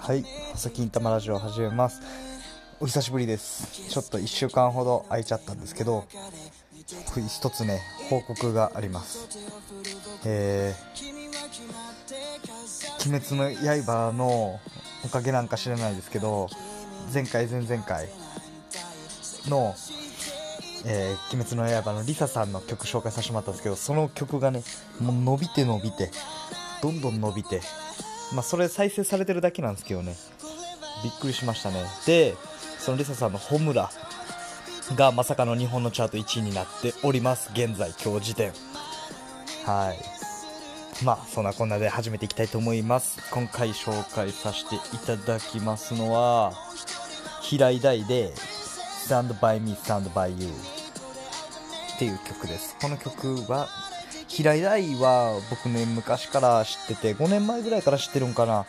はい細金玉ラジオ始めます。お久しぶりです。ちょっと1週間ほど空いちゃったんですけど一つね報告があります。えー、鬼滅の刃のおかげなんか知らないですけど前回前々回のえー、鬼滅の刃のリサさんの曲紹介させてもらったんですけど、その曲がね、もう伸びて伸びて、どんどん伸びて、まあ、それ再生されてるだけなんですけどね、びっくりしましたね。で、そのリサさんのホムラがまさかの日本のチャート1位になっております、現在、今日時点。はい。まあ、そんなこんなで始めていきたいと思います。今回紹介させていただきますのは、平井大で、Stand by Me, Stand by You っていう曲です。この曲は、平井大は僕ね、昔から知ってて、5年前ぐらいから知ってるんかな。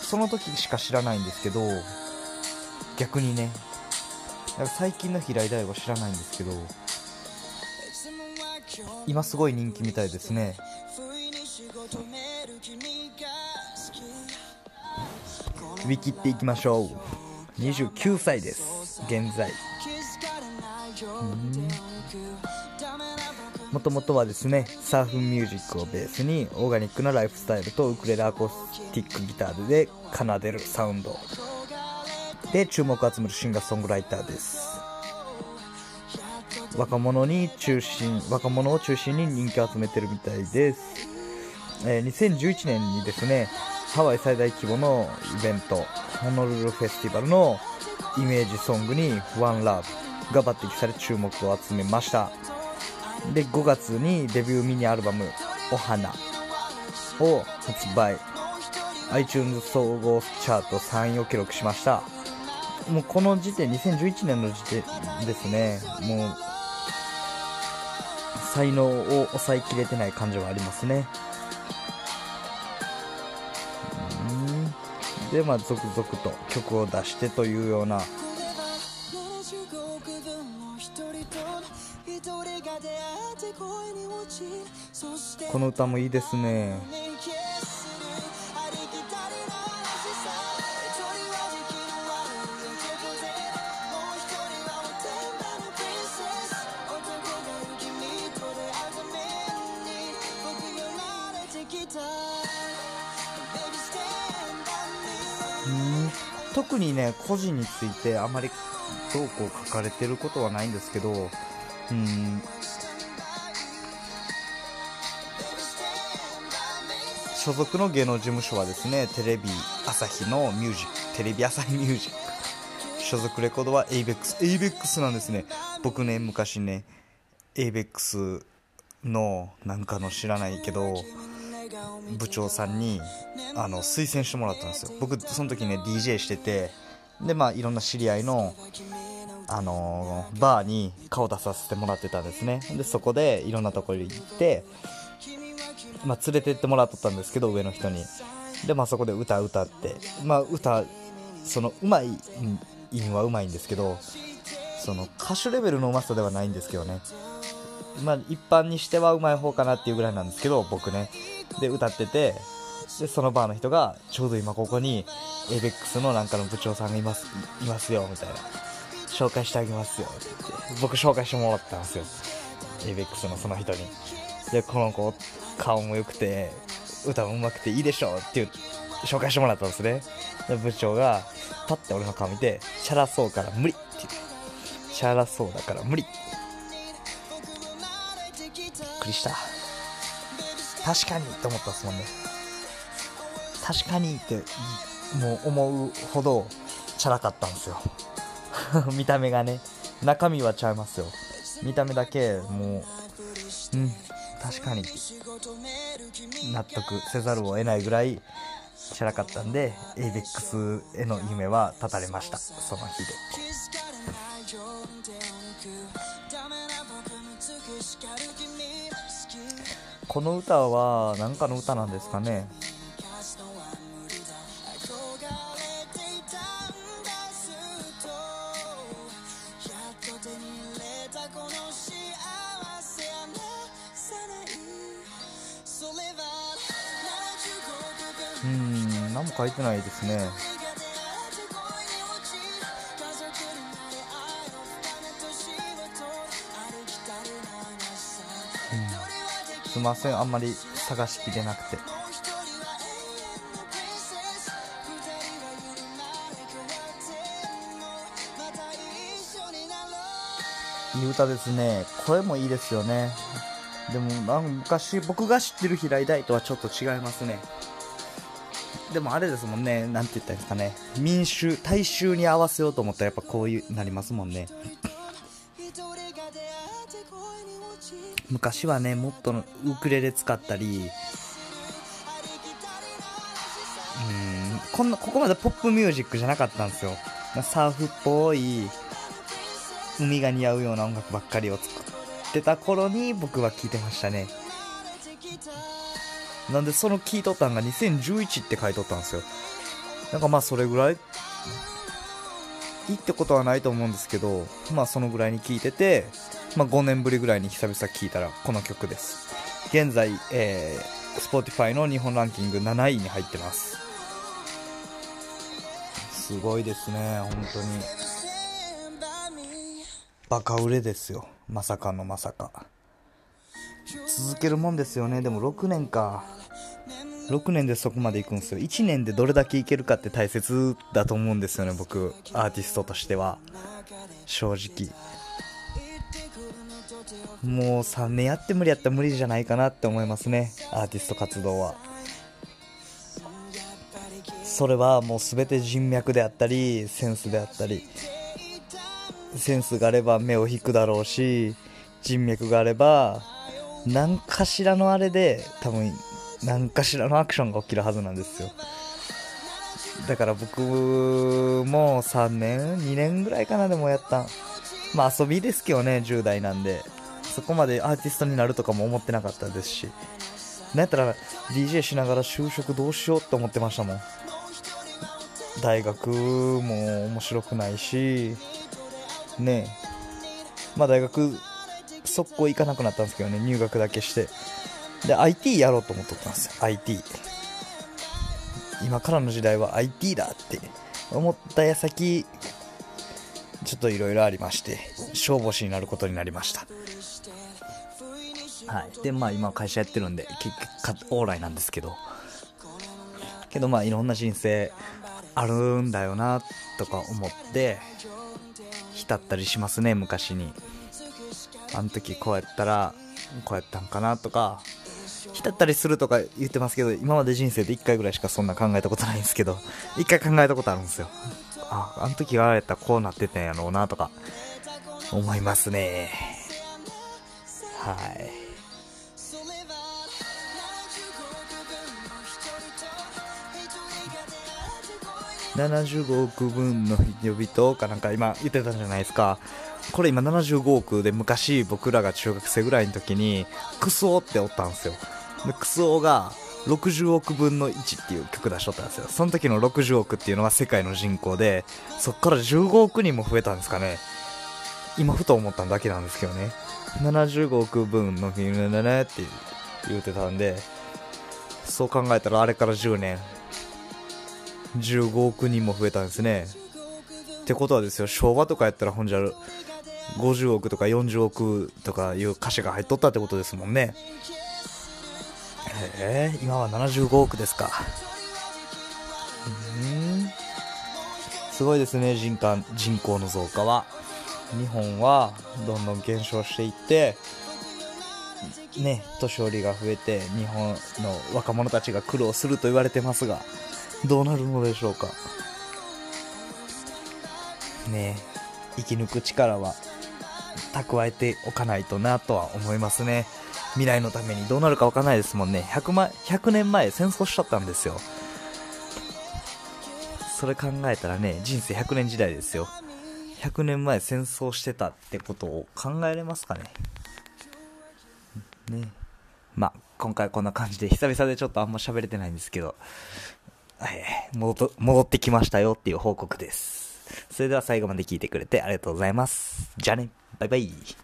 その時しか知らないんですけど、逆にね、最近の平井大は知らないんですけど、今すごい人気みたいですね。振り切っていきましょう。29歳です、現在。もともとはですねサーフミュージックをベースにオーガニックなライフスタイルとウクレレアコースティックギターで奏でるサウンド。で注目を集めるシンガーソングライターです。若者に中心若者を中心に人気を集めてるみたいです、えー、2011年にですねハワイ最大規模のイベントホノルルフェスティバルのイメージソングに「OneLove」が抜擢され注目を集めました。で5月にデビューミニアルバム「お花」を発売。iTunes 総合チャート3位を記録しました。もうこの時点2011年の時点ですね。もう才能を抑えきれてない感じはありますね。でまあ続々と曲を出してというようなこの歌もいいですね。特にね個人についてあまりどうこう書かれてることはないんですけどうん。所属の芸能事務所はですねテレビ朝日のミュージックテレビ朝日ミュージック。所属レコードは ABEX ABEX なんですね。僕ね昔ね ABEX のなんかの知らないけど部長さんにあの推薦してもらったんですよ。僕その時ね DJ しててでまあいろんな知り合いのあのー、バーに顔出させてもらってたんですね。でそこでいろんなところに行ってまあ、連れてってもらっとったんですけど上の人に。で、まあ、そこで歌歌って、まあ、歌そのうまい韻はうまいんですけどその歌手レベルのうまさではないんですけどね。まあ、一般にしてはうまい方かなっていうぐらいなんですけど僕ね。で歌っててでそのバーの人がちょうど今ここに ABEX のなんかの部長さんがいますいますよみたいな。紹介してあげますよってって。僕紹介してもらったんですよ。ABEX のその人に。でこの子顔も良くて歌も上手くていいでしょっていう紹介してもらったんですね。で部長がパッて俺の顔見てチャラそうから無理って言うチャラそうだから無理びっくりした確かにって思ったんですもんね確かにってもう思うほどチャラかったんですよ。見た目がね中身はちゃいますよ。見た目だけもう確かに納得せざるを得ないぐらいしらかったんで ABEX への夢は絶たれました。その日で。この歌は何かの歌なんですかね。うん何も書いてないですね。すいませんあんまり探しきれなくて。いい歌ですね。声もいいですよね。でもなんか昔僕が知ってる平井大とはちょっと違いますね。でもあれですもんねなんて言ったらいいですかね。民衆大衆に合わせようと思ったらやっぱこういうなりますもんね。昔はねもっとウクレレ使ったりうんこんなここまでポップミュージックじゃなかったんですよ。サーフっぽい海が似合うような音楽ばっかりを作ってた頃に僕は聴いてましたね。なんでその聴いとったんが2011って書いとったんですよ。なんかまあそれぐらい。いいってことはないと思うんですけどまあそのぐらいに聴いててまあ5年ぶりぐらいに久々聴いたらこの曲です。現在、えー、Spotify の日本ランキング7位に入ってます。すごいですね本当に。バカ売れですよ。まさかのまさか。続けるもんですよね。でも6年か。6年でそこまで行くんですよ。1年でどれだけいけるかって大切だと思うんですよね僕。アーティストとしては。正直。もう3年やって無理やったら無理じゃないかなって思いますね。アーティスト活動は。それはもう全て人脈であったりセンスであったり。センスがあれば目を引くだろうし人脈があれば何かしらのあれで多分何かしらのアクションが起きるはずなんですよ。だから僕も3年2年ぐらいかなでもやった。まあ遊びですけどね10代なんで。そこまでアーティストになるとかも思ってなかったですし。なんやったら DJ しながら就職どうしようって思ってましたもん。大学も面白くないし。ねまあ大学速攻行かなくなったんですけどね入学だけして。で IT やろうと思っとったんですよ IT 今からの時代は IT だって。思った矢先ちょっといろいろありまして消防士になることになりました。はい。でまあ今会社やってるんで結局オーライなんですけど。けどまあいろんな人生あるんだよなとか思って。だったりしますね昔に。あの時こうやったらこうやったんかなとか浸ったりするとか言ってますけど今まで人生で1回ぐらいしかそんな考えたことないんですけど1回考えたことあるんですよ。ああの時ああやったらこうなってたんやろうなとか思いますね。はい。75億分の人々かなんか今言ってたじゃないですか。これ今75億で昔僕らが中学生ぐらいの時にクソっておったんですよ。でクソが60億分の1っていう曲出しとったんですよ。その時の60億っていうのは世界の人口でそっから15億人も増えたんですかね。今ふと思っただけなんですけどね。75億分のフィルムだねって言うてたんでそう考えたらあれから10年15億人も増えたんですね。ってことはですよ昭和とかやったらほんじゃ50億とか40億とかいう歌詞が入っとったってことですもんね。へえ今は75億ですか。うん。すごいですね人間人口の増加は。日本はどんどん減少していってね年寄りが増えて日本の若者たちが苦労すると言われてますが。どうなるのでしょうか。ね生き抜く力は蓄えておかないとなとは思いますね。未来のためにどうなるかわかんないですもんね。100, 万100年前戦争しちゃったんですよ。それ考えたらね人生100年時代ですよ。100年前戦争してたってことを考えれますかね。ねまあ今回こんな感じで久々でちょっとあんま喋れてないんですけど、えー、戻戻ってきましたよっていう報告です。それでは最後まで聞いてくれてありがとうございます。じゃあね。バイバイ。